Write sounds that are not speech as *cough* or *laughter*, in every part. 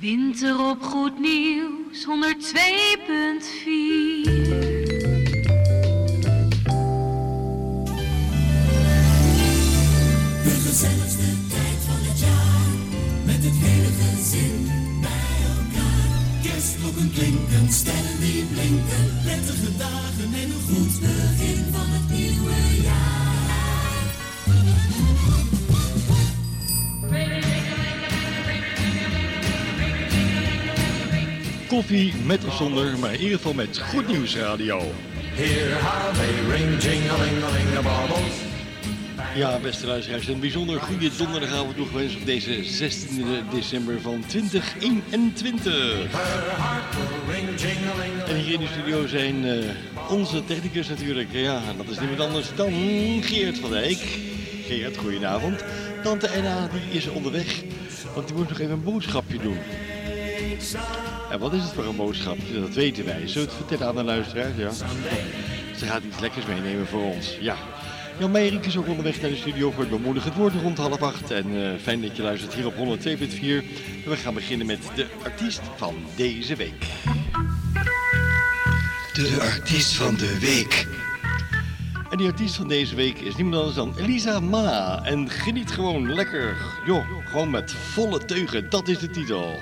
Winter op Goed Nieuws 102.4. De gezelligste tijd van het jaar, met het hele gezin bij elkaar. Kerstklokken klinken, sterren die blinken, prettige dagen en een goed begin van het nieuwe jaar. Koffie met of zonder, maar in ieder geval met Goed Nieuws Radio. Ja, beste luisteraars, een bijzonder goede donderdagavond toegewenst op deze 16 december van 2021. Her heart will ring, jing-a-ling-a-ling. En hier in de studio zijn eh, onze technicus natuurlijk. Ja, dat is niemand anders dan Geert van Dijk. Geert, goedenavond. Tante Enna, die is onderweg, want die moet nog even een boodschapje doen. En wat is het voor een boodschapje? Dat weten wij. Zullen we het vertellen aan de luisteraars? Ja. Ze gaat iets lekkers meenemen voor ons. Ja. Jan Meijering is ook onderweg naar de studio voor het bemoedigend woord rond half acht. En eh, fijn dat je luistert hier op 102.4. En we gaan beginnen met de artiest van deze week. De artiest van de week. En die artiest van deze week is niemand anders dan Elisa Ma. En geniet gewoon lekker. Joh, gewoon met volle teugen. Dat is de titel.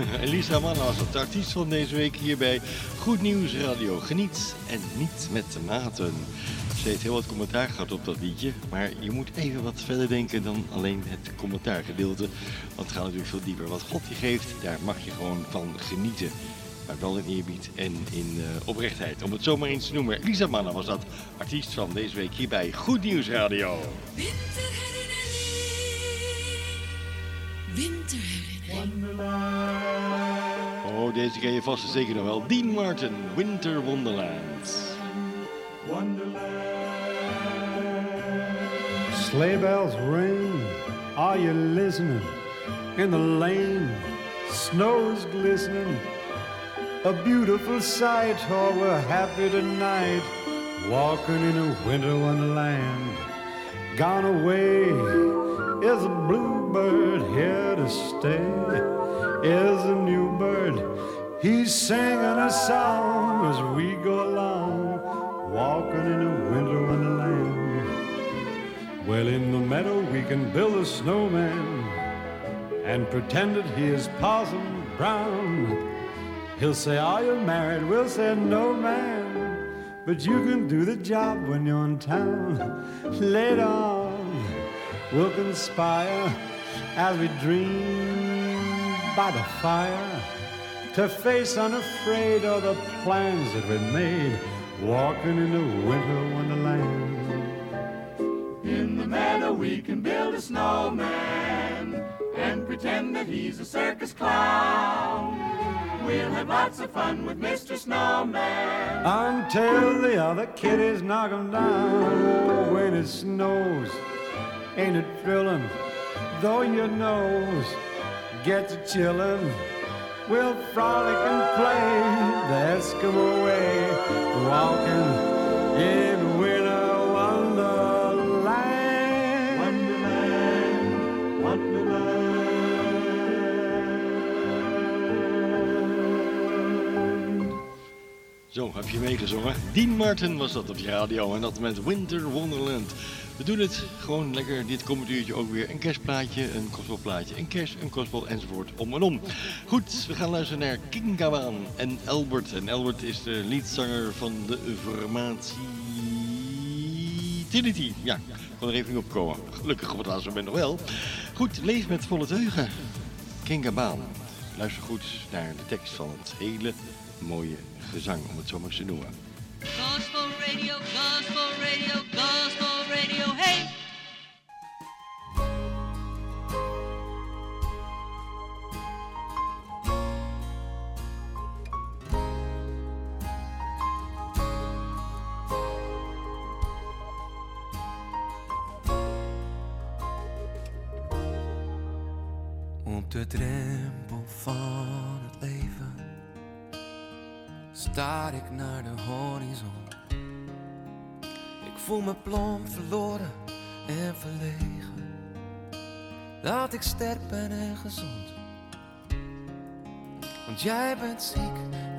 *laughs* Elisa Mann was het artiest van deze week hier bij Goed Nieuws Radio. Geniet en niet met de maten. Ze heeft heel wat commentaar gehad op dat liedje, maar je moet even wat verder denken dan alleen het commentaargedeelte. Want het gaat natuurlijk veel dieper. Wat God je geeft, daar mag je gewoon van genieten. Maar wel in eerbied en in uh, oprechtheid. Om het zomaar eens te noemen. Elisa Manna was dat artiest van deze week hier bij Goed Nieuws Radio. Oh, deze ken je vast zeker nog wel. Dean Martin, Winter Wonderland. Sleigh bells ring, are you listening? In the lane, snow is glistening. A beautiful sight, oh, we're happy tonight. Walking in a winter wonderland. Gone away is a bluebird here to stay. Is a new bird, he's singing a song as we go along. Walking in a winter wonderland. Well, in the meadow we can build a snowman and pretend that he is Parson Brown. He'll say, Are you married? We'll say, No, man. But you can do the job when you're in town. Later on, we'll conspire as we dream by the fire to face unafraid all the plans that we made, walking in the winter wonderland. In the meadow we can build a snowman and pretend that he's a circus clown. We'll have lots of fun with Mr. Snowman. Until the other kiddies knock him down when it snows. Ain't it thrilling? Though your nose gets a chillin', we'll frolic and play the Eskimo way, walking in winter wonderland. Wonderland, Wonderland. Zo, heb je meegezongen? Dean Martin was dat op je radio en dat met Winter Wonderland. We doen het gewoon lekker, dit komend uurtje ook weer een kerstplaatje, een gospelplaatje, een kerst, een gospel enzovoort om en om. Goed, we gaan luisteren naar King Gawan en Albert. En Albert is de leadzanger van de formatie Trinity. Ja, ik kon er even niet op komen. Gelukkig op het laatste moment nog wel. Goed, leef met volle teugen. King Gawan. Luister goed naar de tekst van het hele mooie gezang, om het zo maar eens te noemen. Gospel radio, gospel radio, gospel radio, hey! Op de drempel van het leven staar ik naar de horizon. Voel me plomp verloren en verlegen. Dat ik sterk ben en gezond. Want jij bent ziek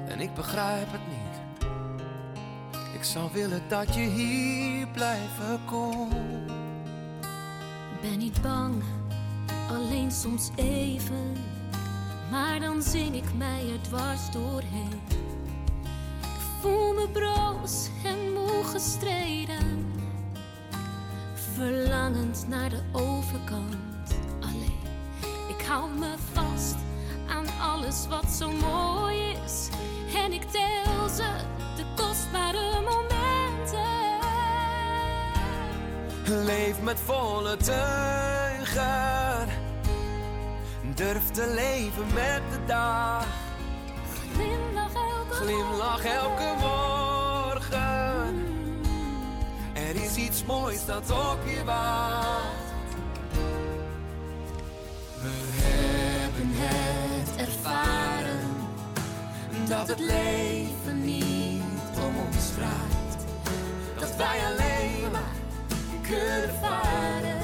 en ik begrijp het niet. Ik zou willen dat je hier blijven kon. Ben niet bang, alleen soms even. Maar dan zing ik mij er dwars doorheen. Voel me broos en moe gestreden. Verlangend naar de overkant. Alleen, ik hou me vast aan alles wat zo mooi is. En ik tel ze, de kostbare momenten. Leef met volle teugen. Durf te leven met de dag. Glimlach elke morgen. Er is iets moois dat op je wacht. We hebben het ervaren. Dat het leven niet om ons vraagt. Dat wij alleen maar kunnen varen.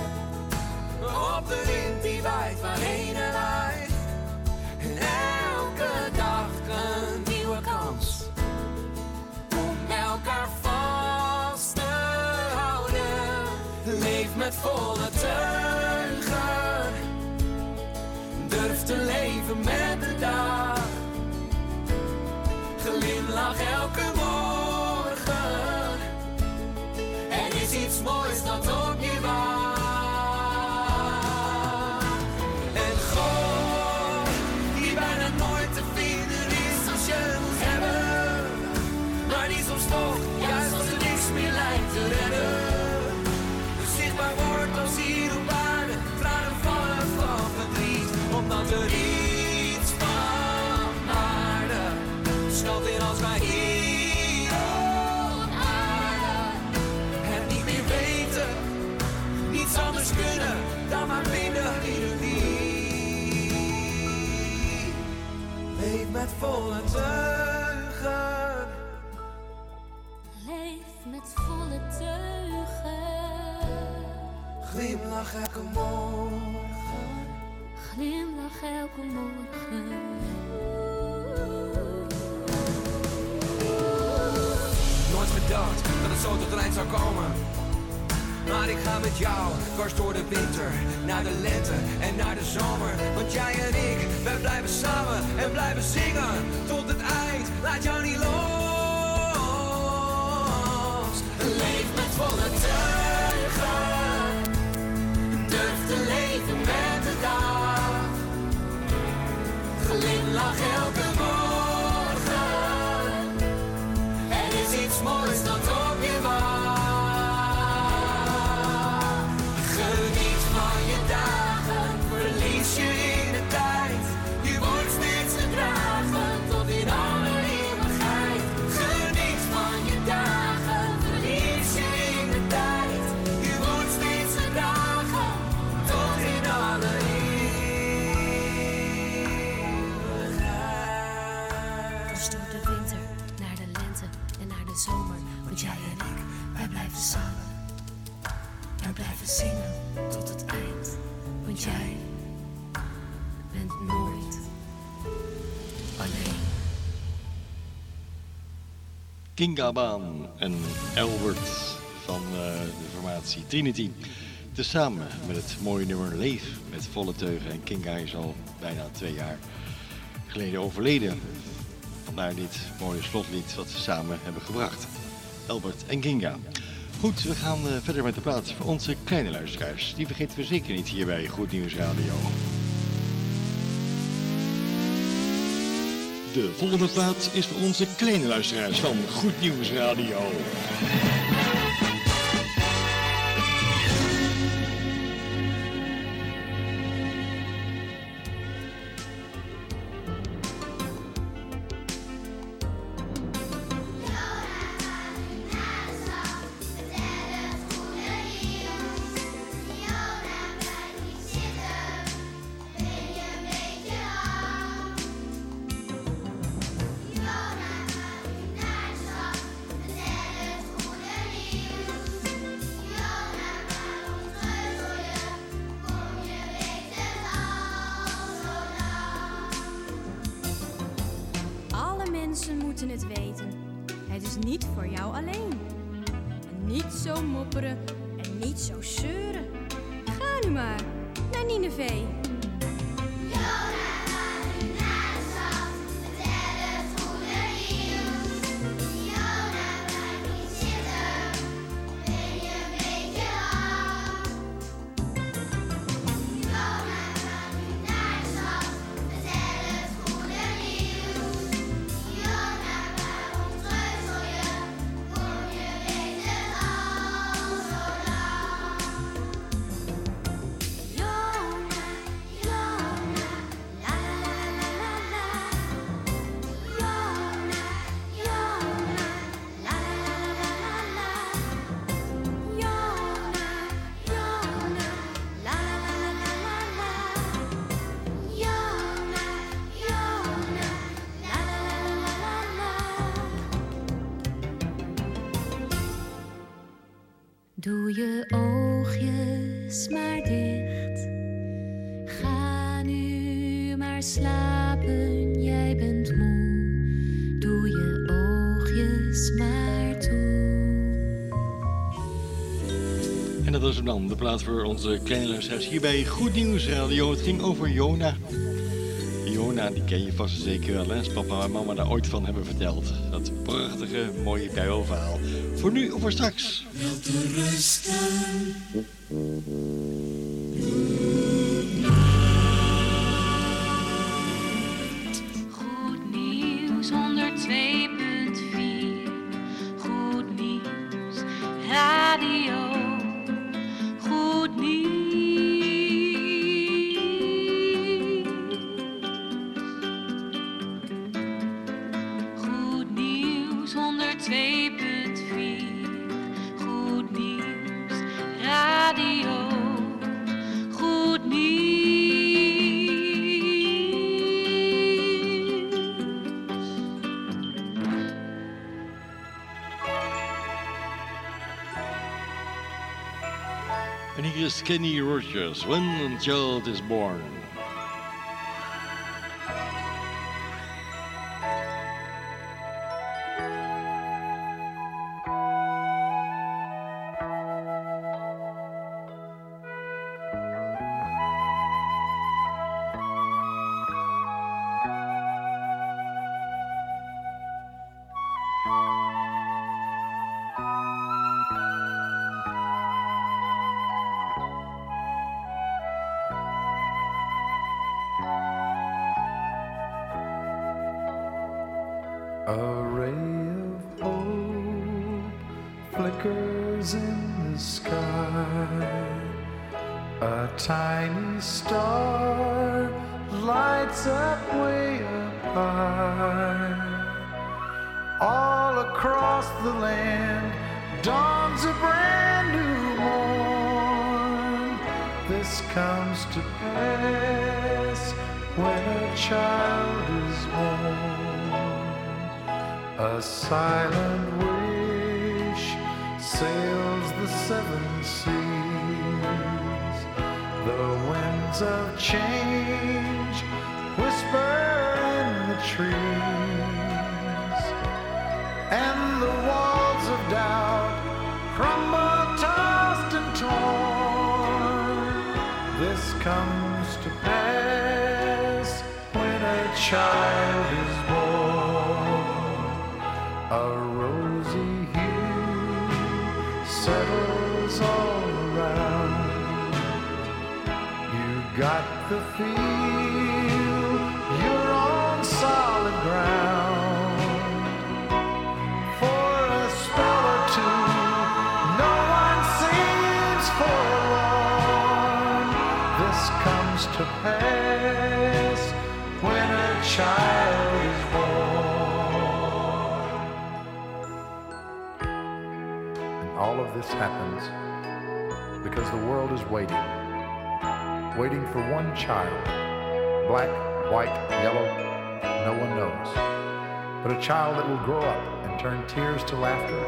Op de wind die waait waarheen waait. En elke dag met volle teugen. Durf te leven met de dag. Glimlach elke morgen. Als wij hier op aarde het niet meer weten, niets anders kunnen dan maar binnen ironie. Leef met volle teugen. Leef met volle teugen. Glimlach elke morgen. Glimlach elke morgen. Gedacht dat het zo tot een eind zou komen. Maar ik ga met jou dwars door de winter, naar de lente en naar de zomer. Want jij en ik, wij blijven samen en blijven zingen tot het eind. Laat jou niet los. Leef met volle teugen. Durf te leven met de dag. Glimlach elke Kinga Baan en Albert van eh, de formatie Trinity. Tezamen met het mooie nummer Leef met volle teugen. En Kinga is al bijna twee jaar geleden overleden. Vandaar dit mooie slotlied wat ze samen hebben gebracht. Albert en Kinga. Goed, we gaan eh, verder met de plaats voor onze kleine luisteraars. Die vergeten we zeker niet hier bij Goed Nieuws Radio. De volgende plaat is voor onze kleine luisteraars van Goed Nieuws Radio. Plaats voor onze kleine luisteraars hier bij Goed Nieuws Radio. Het ging over Jona. Jona, die ken je vast zeker wel? Als papa en mama daar ooit van hebben verteld. Dat prachtige, mooie Bijbelverhaal. Voor nu of voor straks. Goed Kenny Rogers, When a Child is Born. Happens because the world is waiting. Waiting for one child. Black, white, yellow, no one knows. But a child that will grow up and turn tears to laughter,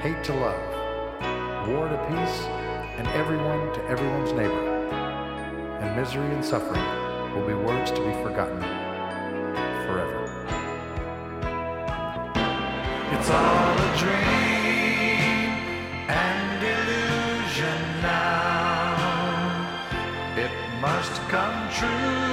hate to love, war to peace, and everyone to everyone's neighbor. And misery and suffering will be words to be forgotten forever. It's all a dream true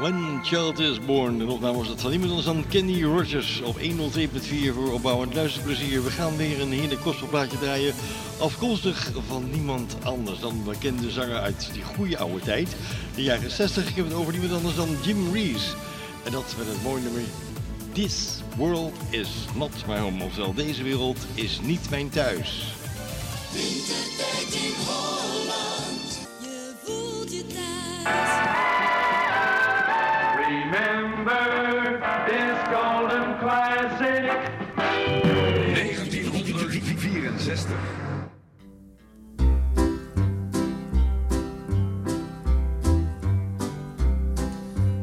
When Child is Born. En opname was dat van niemand anders dan Kenny Rogers op 102.4 voor opbouwend luisterplezier. We gaan weer een heerlijk gospelplaatje draaien. Afkomstig van niemand anders dan bekende zanger uit die goede oude tijd. De jaren 60. Ik heb het over niemand anders dan Jim Reeves. En dat met het mooie nummer This World is Not My Home. Oftewel, deze wereld is niet mijn thuis. Thuis. 1964.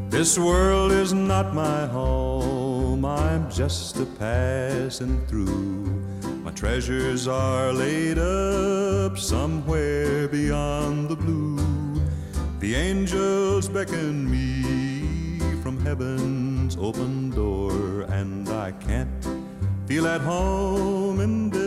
This world is not my home, I'm just a passing through. My treasures are laid up somewhere beyond the blue. The angels beckon me from heaven's open door, and I can't feel at home in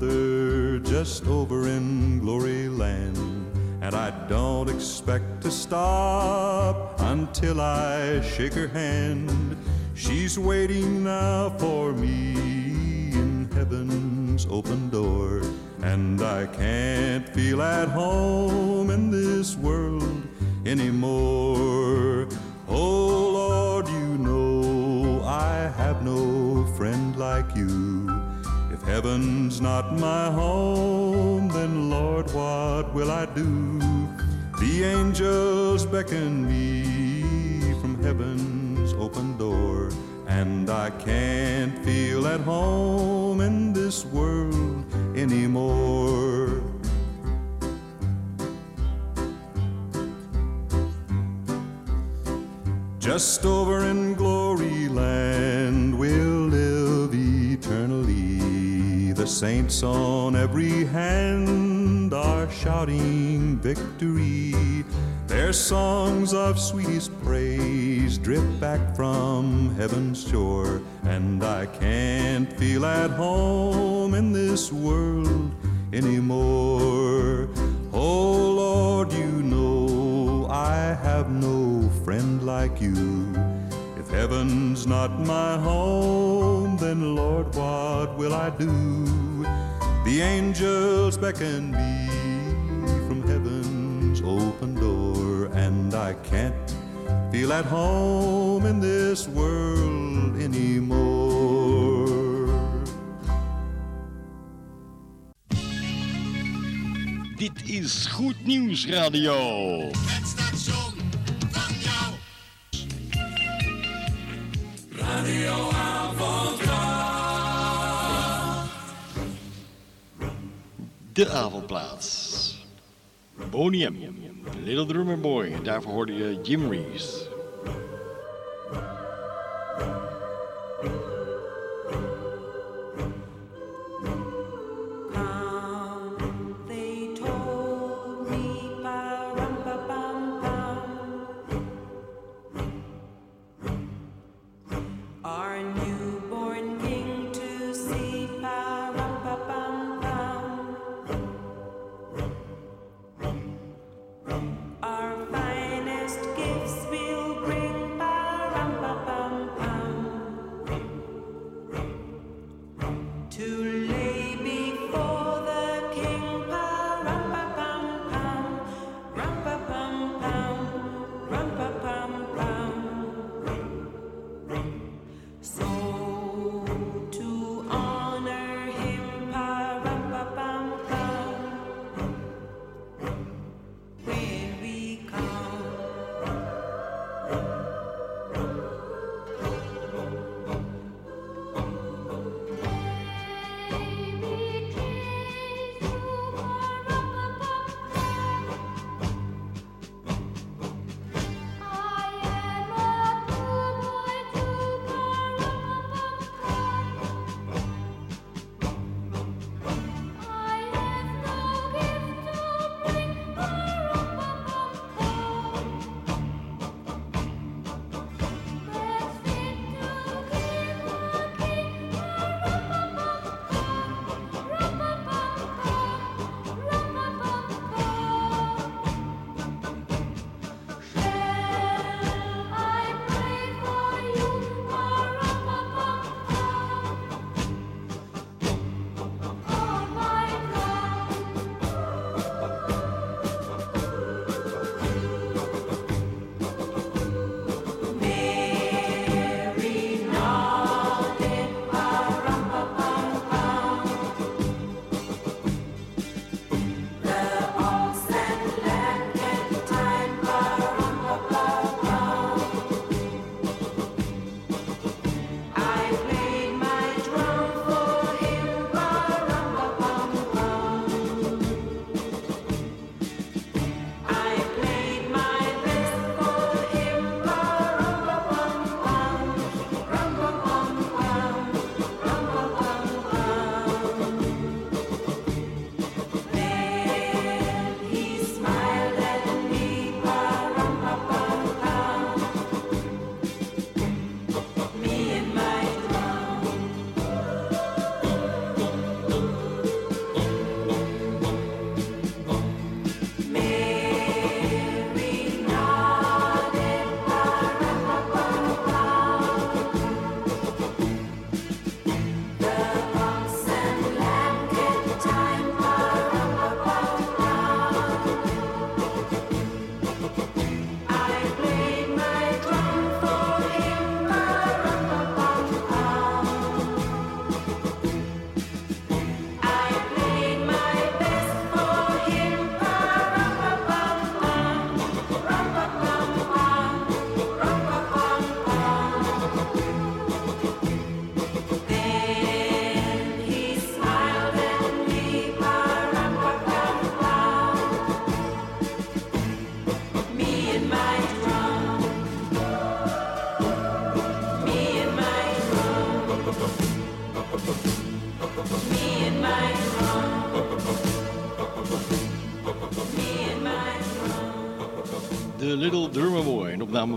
mother just over in glory land, and I don't expect to stop until I shake her hand. She's waiting now for me in heaven's open door, and I can't feel at home in this world anymore. Oh Lord, you know I have no friend like you. Heaven's not my home, then Lord, what will I do? The angels beckon me from heaven's open door, and I can't feel at home in this world anymore. Just over in glory land saints on every hand are shouting victory. Their songs of sweetest praise drip back from heaven's shore. And I can't feel at home in this world anymore. Oh Lord, you know I have no friend like you. If heaven's not my home, then Lord, what will I do? The angels beckon me from heaven's open door, and I can't feel at home in this world anymore. Dit is Goed Nieuws Radio. Radio De avondplaats. Boney M. Little Drummer Boy. Daarvoor hoorde je Jim Reeves.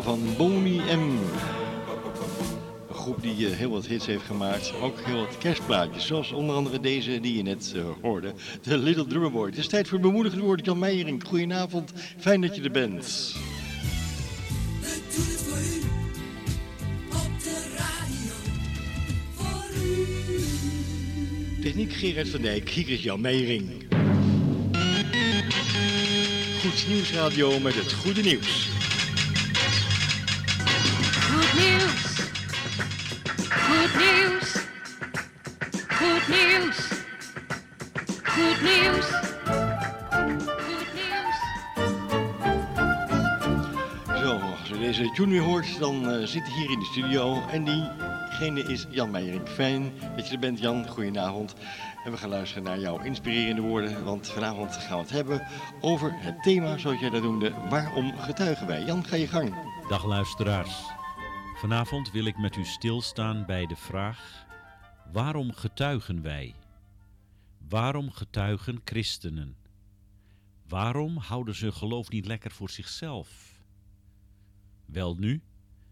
Van Boney M. Een groep die eh, heel wat hits heeft gemaakt, ook heel wat kerstplaatjes, zoals onder andere deze die je net eh, hoorde, The Little Drummer Boy. Het is tijd voor het bemoedigende woord Jan Meijering. Goedenavond, fijn dat je er bent. De. Techniek Gerard van Dijk, hier is Jan Meijering. Goed Nieuwsradio met het goede nieuws. Tune weer hoort, dan eh, zit hij hier in de studio. En diegene is Jan Meijering. Fijn dat je er bent, Jan. Goedenavond. En we gaan luisteren naar jouw inspirerende woorden. Want vanavond gaan we het hebben over het thema, zoals jij dat noemde. Waarom getuigen wij? Jan, ga je gang. Dag luisteraars. Vanavond wil ik met u stilstaan bij de vraag: waarom getuigen wij? Waarom getuigen christenen? Waarom houden ze geloof niet lekker voor zichzelf? Wel nu,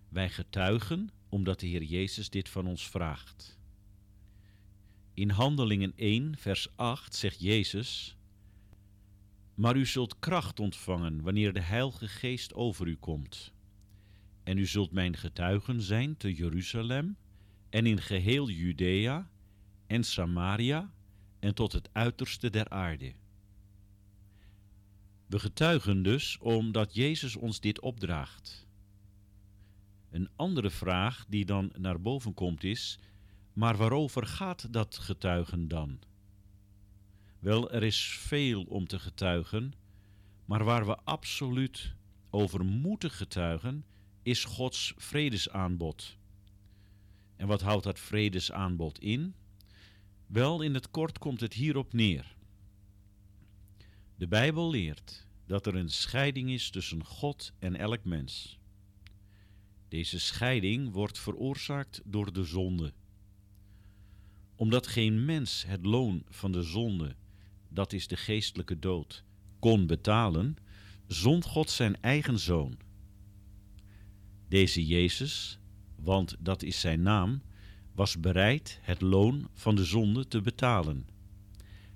wij getuigen omdat de Heer Jezus dit van ons vraagt. In Handelingen 1, vers 8 zegt Jezus: Maar u zult kracht ontvangen wanneer de Heilige Geest over u komt. En u zult mijn getuigen zijn te Jeruzalem en in geheel Judea en Samaria en tot het uiterste der aarde. We getuigen dus omdat Jezus ons dit opdraagt. Een andere vraag die dan naar boven komt is: maar waarover gaat dat getuigen dan? Wel, er is veel om te getuigen, maar waar we absoluut over moeten getuigen, is Gods vredesaanbod. En wat houdt dat vredesaanbod in? Wel, in het kort komt het hierop neer. De Bijbel leert dat er een scheiding is tussen God en elk mens. Deze scheiding wordt veroorzaakt door de zonde. Omdat geen mens het loon van de zonde, dat is de geestelijke dood, kon betalen, zond God zijn eigen zoon. Deze Jezus, want dat is zijn naam, was bereid het loon van de zonde te betalen.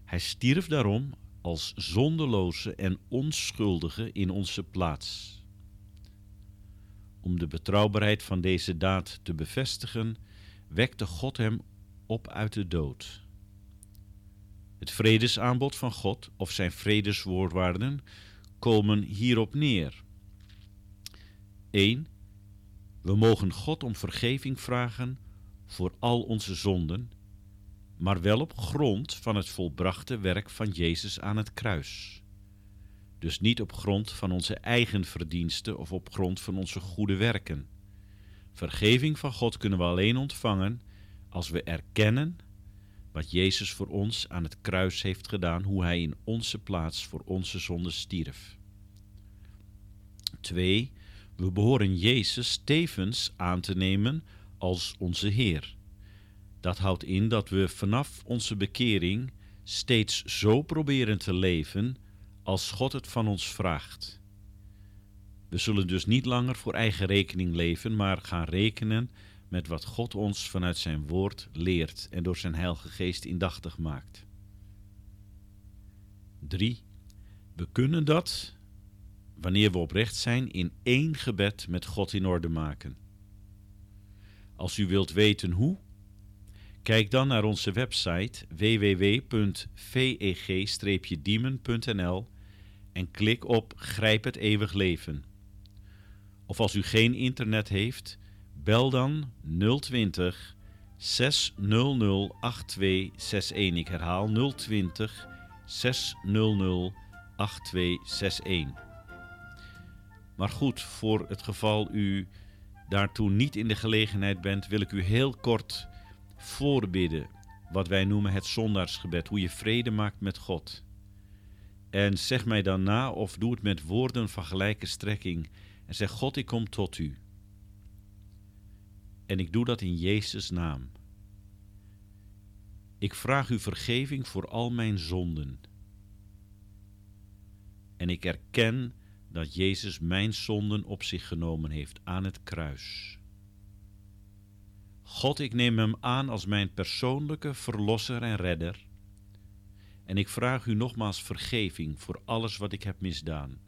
Hij stierf daarom als zondeloze en onschuldige in onze plaats. Om de betrouwbaarheid van deze daad te bevestigen, wekte God hem op uit de dood. Het vredesaanbod van God of zijn vredeswoordwaarden komen hierop neer. 1. We mogen God om vergeving vragen voor al onze zonden, maar wel op grond van het volbrachte werk van Jezus aan het kruis. Dus niet op grond van onze eigen verdiensten of op grond van onze goede werken. Vergeving van God kunnen we alleen ontvangen als we erkennen wat Jezus voor ons aan het kruis heeft gedaan, hoe Hij in onze plaats voor onze zonde stierf. 2. We behoren Jezus tevens aan te nemen als onze Heer. Dat houdt in dat we vanaf onze bekering steeds zo proberen te leven als God het van ons vraagt. We zullen dus niet langer voor eigen rekening leven, maar gaan rekenen met wat God ons vanuit zijn woord leert en door zijn Heilige Geest indachtig maakt. 3. We kunnen dat, wanneer we oprecht zijn, in één gebed met God in orde maken. Als u wilt weten hoe, kijk dan naar onze website www.veg-diemen.nl en klik op Grijp het eeuwig leven. Of als u geen internet heeft, bel dan 020 600 8261. Ik herhaal 020 600 8261. Maar goed, voor het geval u daartoe niet in de gelegenheid bent, wil ik u heel kort voorbidden. Wat wij noemen het zondaarsgebed, hoe je vrede maakt met God. En zeg mij dan na of doe het met woorden van gelijke strekking. En zeg: God, ik kom tot u. En ik doe dat in Jezus' naam. Ik vraag u vergeving voor al mijn zonden. En ik erken dat Jezus mijn zonden op zich genomen heeft aan het kruis. God, ik neem Hem aan als mijn persoonlijke verlosser en redder. En ik vraag U nogmaals vergeving voor alles wat ik heb misdaan.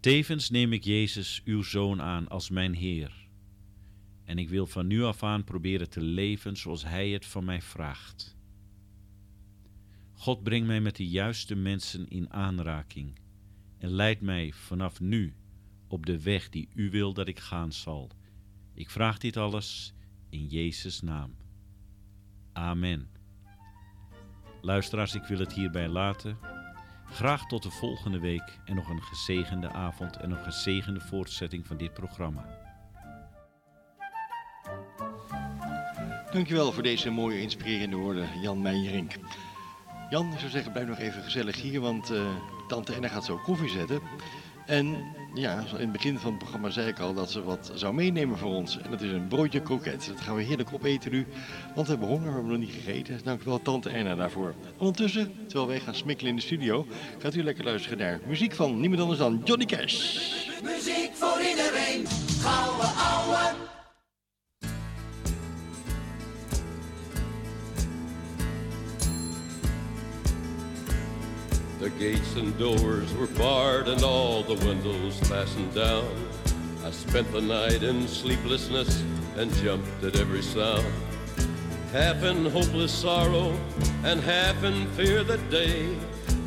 Tevens neem ik Jezus, uw Zoon, aan als mijn Heer. En ik wil van nu af aan proberen te leven zoals Hij het van mij vraagt. God brengt mij met de juiste mensen in aanraking en leidt mij vanaf nu op de weg die U wil dat ik gaan zal. Ik vraag dit alles in Jezus' naam. Amen. Luisteraars, ik wil het hierbij laten. Graag tot de volgende week en nog een gezegende avond en een gezegende voortzetting van dit programma. Dankjewel voor deze mooie inspirerende woorden, Jan Meijerink. Jan, ik zou zeggen, blijf nog even gezellig hier, want eh, tante Enna gaat zo koffie zetten. En ja, in het begin van het programma zei ik al dat ze wat zou meenemen voor ons. En dat is een broodje kroket. Dat gaan we heerlijk opeten nu, want we hebben honger, we hebben nog niet gegeten. Dankjewel tante Enna daarvoor. Ondertussen, terwijl wij gaan smikkelen in de studio, gaat u lekker luisteren naar muziek van niemand anders dan Johnny Cash. Muziek voor iedereen, gouden ouwe. The gates and doors were barred and all the windows fastened down. I spent the night in sleeplessness and jumped at every sound. Half in hopeless sorrow and half in fear that day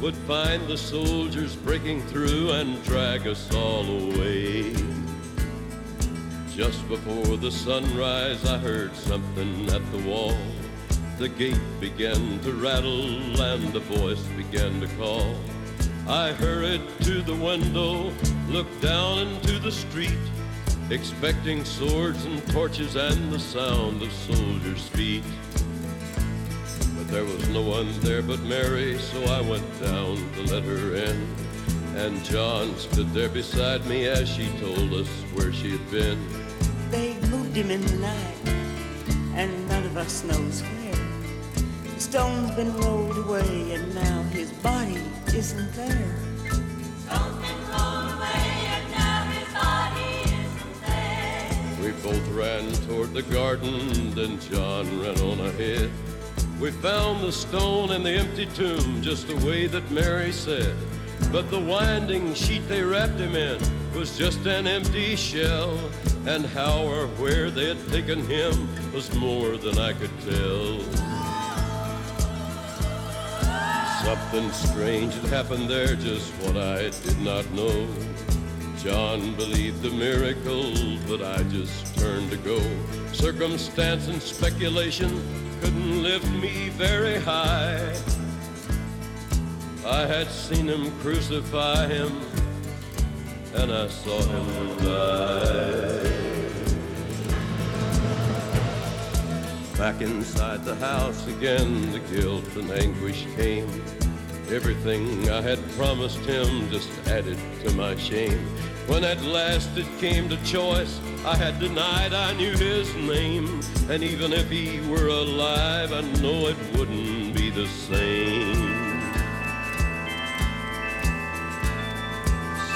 would find the soldiers breaking through and drag us all away. Just before the sunrise, I heard something at the wall. The gate began to rattle and a voice began to call. I hurried to the window, looked down into the street, expecting swords and torches and the sound of soldiers' feet. But there was no one there but Mary, so I went down to let her in. And John stood there beside me as she told us where she had been. They moved him in the night, and none of us knows where. The stone's been rolled away, and now his body isn't there. We both ran toward the garden, then John ran on ahead. We found the stone and the empty tomb just the way that Mary said. But the winding sheet they wrapped him in was just an empty shell. And how or where they had taken him was more than I could tell. Something strange had happened there, just what I did not know. John believed the miracle, but I just turned to go. Circumstance and speculation couldn't lift me very high. I had seen him crucify him, and I saw him die. Back inside the house again, the guilt and anguish came. Everything I had promised him just added to my shame. When at last it came to choice, I had denied I knew his name. And even if he were alive, I know it wouldn't be the same.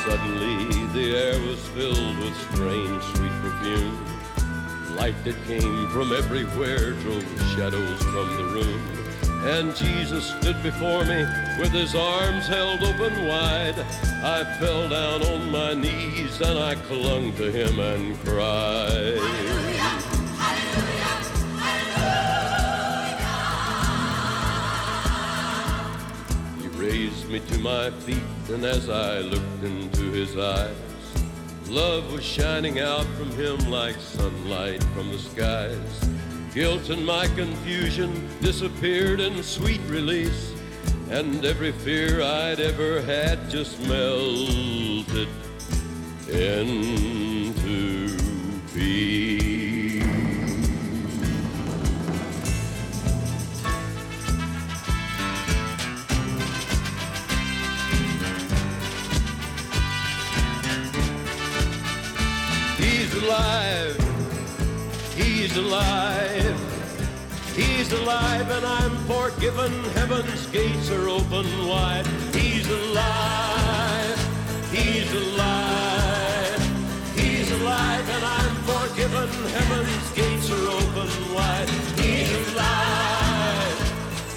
Suddenly the air was filled with strange sweet perfume. Light that came from everywhere drove shadows from the room. And Jesus stood before me with his arms held open wide. I fell down on my knees and I clung to him and cried. He raised me to my feet, and as I looked into his eyes, love was shining out from him like sunlight from the skies. Guilt and my confusion disappeared in sweet release, and every fear I'd ever had just melted into peace. He's alive. He's alive. He's alive and I'm forgiven. Heaven's gates are open wide. He's alive. He's alive. He's alive and I'm forgiven. Heaven's gates are open wide. He's alive.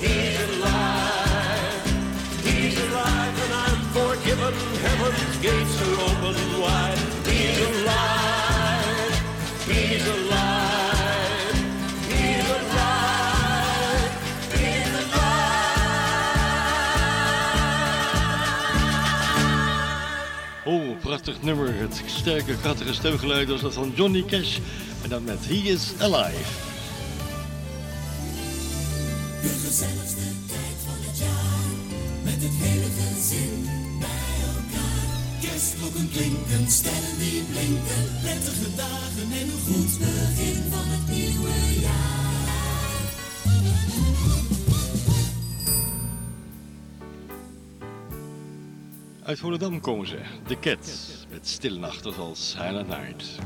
He's alive. He's alive and I'm forgiven. Heaven's gates are open prachtig nummer. Het sterke, krachtige stemgeluid was dat van Johnny Cash. En dan met He is Alive. De gezelligste tijd van het jaar. Met het hele gezin bij elkaar. Kerstklokken klinken, sterren die blinken. Prettige dagen en een goed begin van het Uit Volendam komen ze. The Cats. Met Stille Nacht als Silent Night.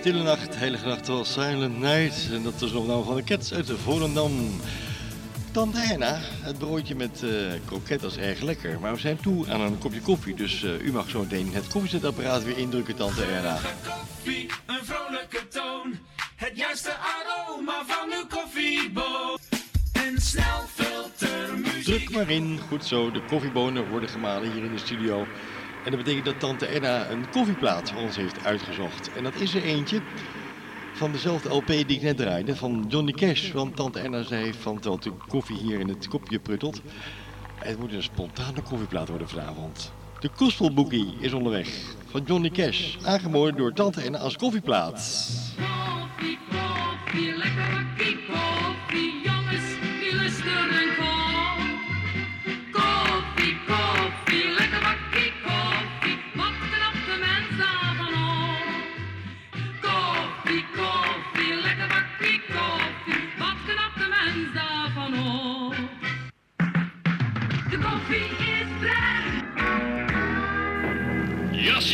Stille Nacht, Heilige Nacht was Silent Night. En dat is nog nou van de Cats uit de Volendam. Tante Erna, het broodje met eh kroket is erg lekker. Maar we zijn toe aan een kopje koffie. Dus eh, u mag zo meteen het koffiezetapparaat weer indrukken, Tante Erna. koffie, een vrolijke toon. Het juiste aroma van uw koffieboon. En snel filtermuziek. Druk maar in. Goed zo, de koffiebonen worden gemalen hier in de studio. En dat betekent dat tante Erna een koffieplaat voor ons heeft uitgezocht. En dat is er eentje van dezelfde LP die ik net draaide, van Johnny Cash. Want tante Erna zei van terwijl de koffie hier in het kopje pruttelt. Het moet een spontane koffieplaat worden vanavond. De Gospel Boogie is onderweg van Johnny Cash. Aangeboden door tante Erna als koffieplaat.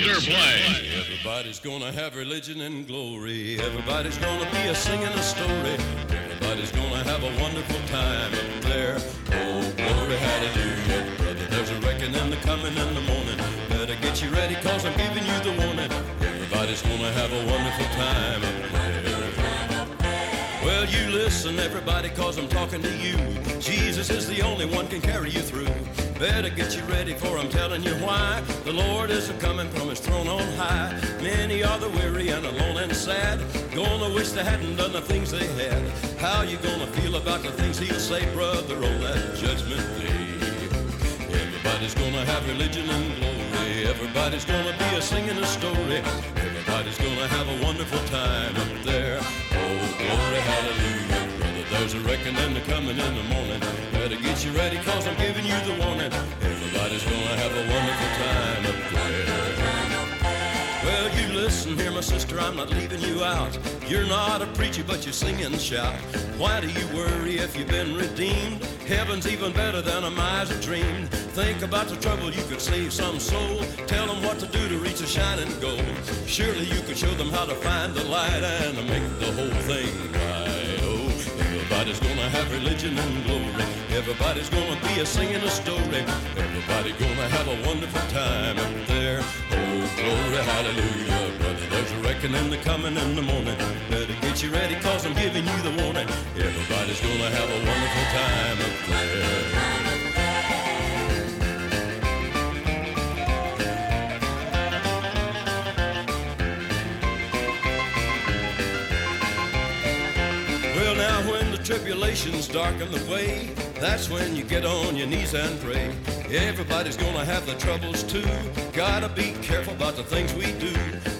Everybody's gonna have religion and glory. Everybody's gonna be a singing a story. Everybody's gonna have a wonderful time up there. Oh, glory, hallelujah. Brother, there's a reckoning the coming in the morning. Better get you ready, cause I'm giving you the warning. Everybody's gonna have a wonderful time up there. Well, you listen, everybody, cause I'm talking to you. Jesus is the only one can carry you through. Better get you ready, for I'm telling you why. The Lord is a coming from his throne on high. Many are the weary and alone and sad. Gonna wish they hadn't done the things they had. How you gonna feel about the things he'll say, brother, on that judgment day? Everybody's gonna have religion and glory. Everybody's gonna be a singing a story. Everybody's gonna have a wonderful time up there. Oh, glory, hallelujah. There's a reckoning the coming in the morning. Better get you ready, cause I'm giving you the warning. Everybody's gonna have a wonderful time up there. Well, you listen here, my sister, I'm not leaving you out. You're not a preacher, but you sing and shout. Why do you worry if you've been redeemed? Heaven's even better than a miser dreamed. Think about the trouble you could save some soul. Tell them what to do to reach a shining goal. Surely you could show them how to find the light and make the whole thing right. Everybody's gonna have religion and glory. Everybody's gonna be a singing a story. Everybody gonna have a wonderful time up there. Oh, glory, hallelujah, brother. There's a reckoning the coming in the morning. Better get you ready, cause I'm giving you the warning. Everybody's gonna have a wonderful time up there. Tribulations darken the way, that's when you get on your knees and pray. Everybody's gonna have the troubles too. Gotta be careful about the things we do.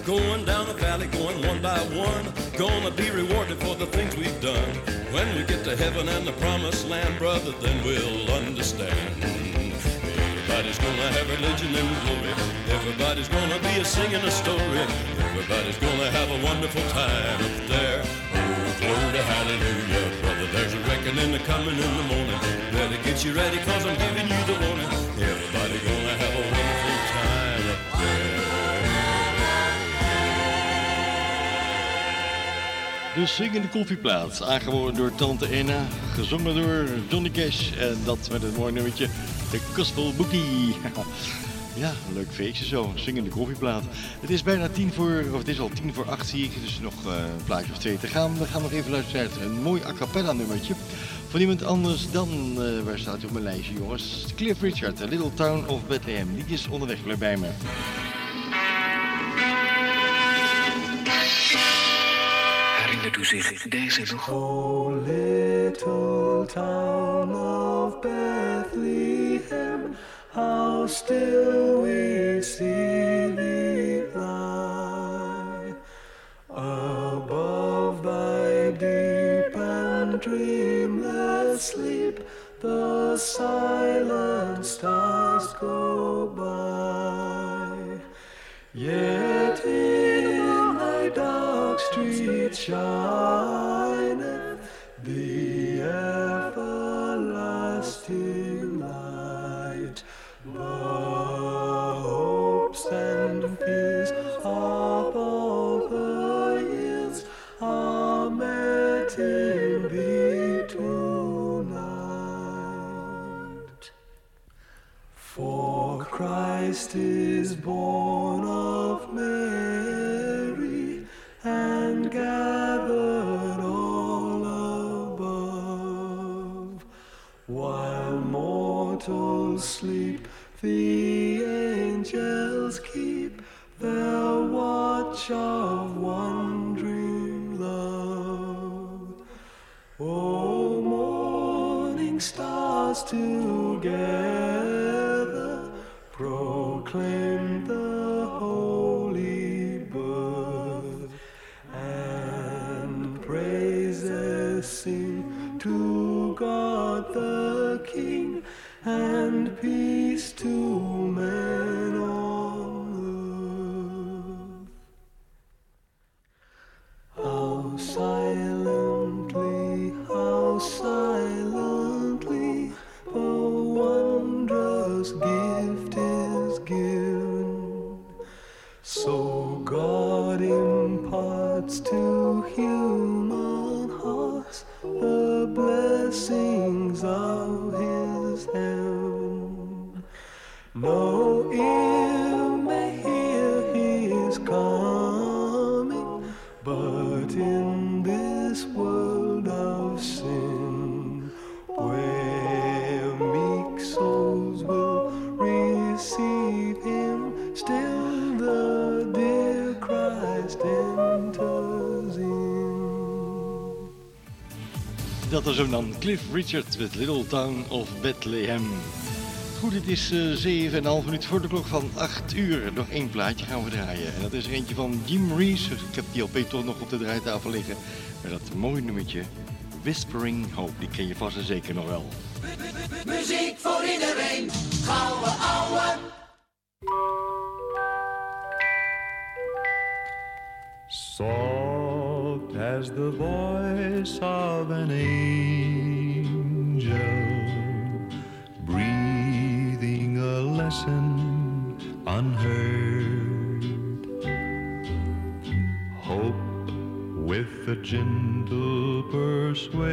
Going down the valley, going one by one. Gonna be rewarded for the things we've done. When we get to heaven and the promised land, brother, then we'll understand. Everybody's gonna have religion and glory. Everybody's gonna be a singing a story. Everybody's gonna have a wonderful time up there. Oh, glory, hallelujah. There's a reckoning coming in the morning. Better get you ready, cause I'm giving you the warning. Everybody gonna have a wonderful time up there. De zingende koffieplaat, aangeboden door Tante Enna, gezongen door Johnny Cash en dat met het mooie nummertje, de Gospel Bookie. *laughs* Ja, een leuk feestje zo, zingende koffieplaat. Het is bijna tien voor, of het is al tien voor acht zie ik, dus nog eh, een plaatje of twee te gaan. We gaan nog even luisteren naar een mooi a cappella nummertje van iemand anders dan, eh, waar staat hij op mijn lijstje jongens? Cliff Richard, The Little Town of Bethlehem. Die is onderweg, blijf bij me. Herinnert u zich deze nog? O little town of Bethlehem, how still we see thee lie. Above thy deep and dreamless sleep, the silent stars go by. Yet in thy dark street shineth the everlasting fears of all the years are met in thee tonight. For Christ is born of Mary and gathered all above. While mortals sleep, the angels keep show. Hem dan, Cliff Richard met Little Town of Bethlehem. Goed, het is eh 7,5 minuten voor de klok van 8 uur. Nog één plaatje gaan we draaien. En dat is er eentje van Jim Reese. Ik heb die LP toch nog op de draaitafel liggen. Maar dat mooie nummertje, Whispering Hope, die ken je vast en zeker nog wel. Muziek voor iedereen, gouden ouwe. As the voice of an angel, breathing a lesson unheard. Hope with a gentle persuasion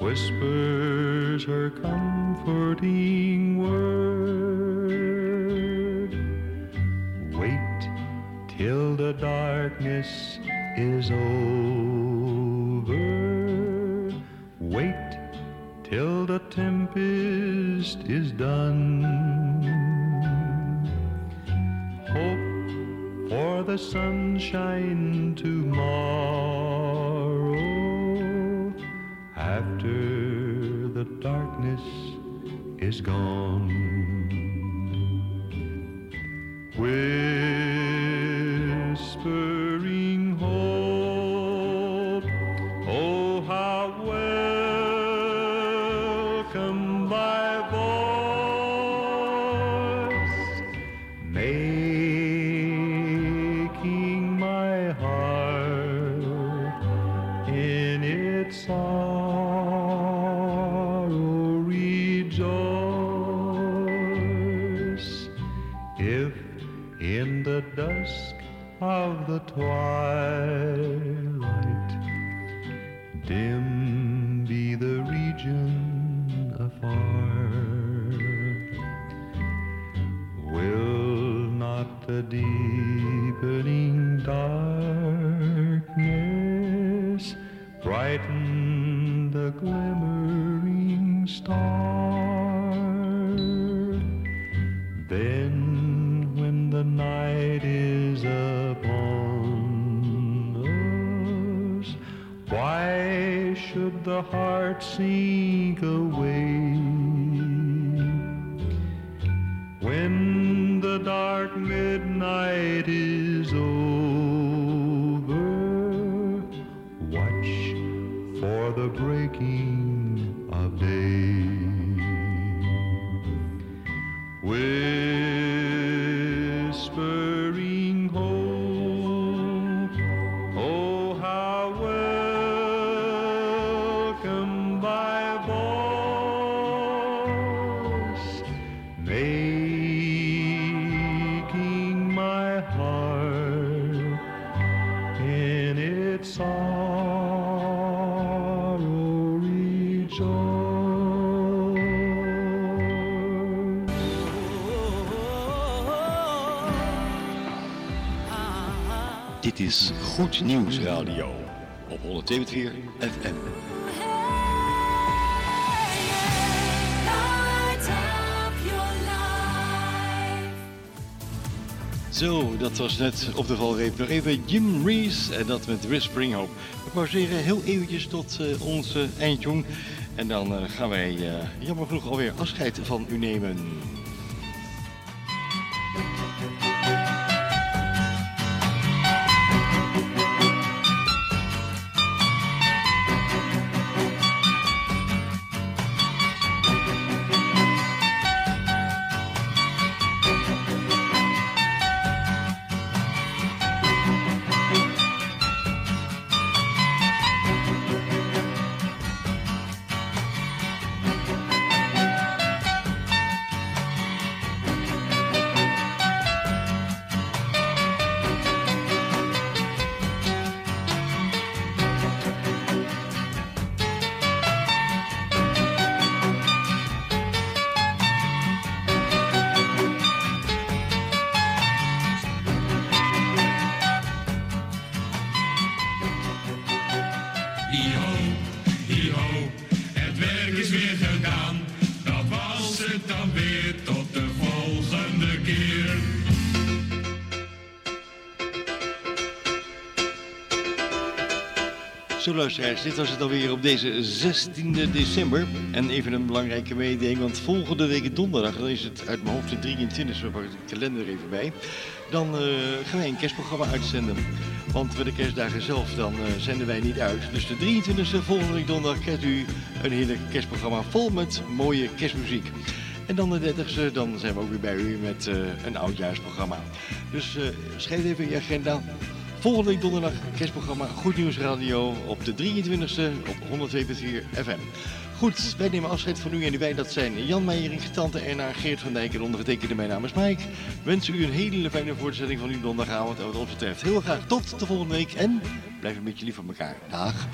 whispers her comforting darkness is over. Wait till the tempest is done. Hope for the sunshine tomorrow after the darkness is gone. Whispering is Goed Nieuws Radio op 102.4 FM. Zo, dat was net op de valreep nog even Jim Reese en dat met Whispering Hope. We pauzeren heel eventjes tot eh, onze eindjong en dan eh, gaan wij eh, jammer genoeg alweer afscheid van u nemen. Dit was het alweer op deze 16 december. En even een belangrijke mededeling, want volgende week donderdag, dan is het uit mijn hoofd de 23 we pakken de kalender even bij. Dan eh, gaan wij een kerstprogramma uitzenden. Want bij de kerstdagen zelf, dan uh, zenden wij niet uit. Dus de 23e, volgende week donderdag, krijgt u een heerlijk kerstprogramma vol met mooie kerstmuziek. En dan de 30e, dan zijn we ook weer bij u met uh, een oudjaarsprogramma. Dus schrijf even je agenda. Volgende week donderdag kerstprogramma Goed Nieuws Radio op de 23e op 102.4 FM. Goed, wij nemen afscheid van u en wij. Dat zijn Jan Meijering, Tante Erna, Geert van Dijk en ondergetekende. Mijn naam is Mike. Wens u een hele fijne voortzetting van uw donderdagavond. En wat ons betreft heel graag tot de volgende week. En blijf een beetje lief van elkaar. Dag.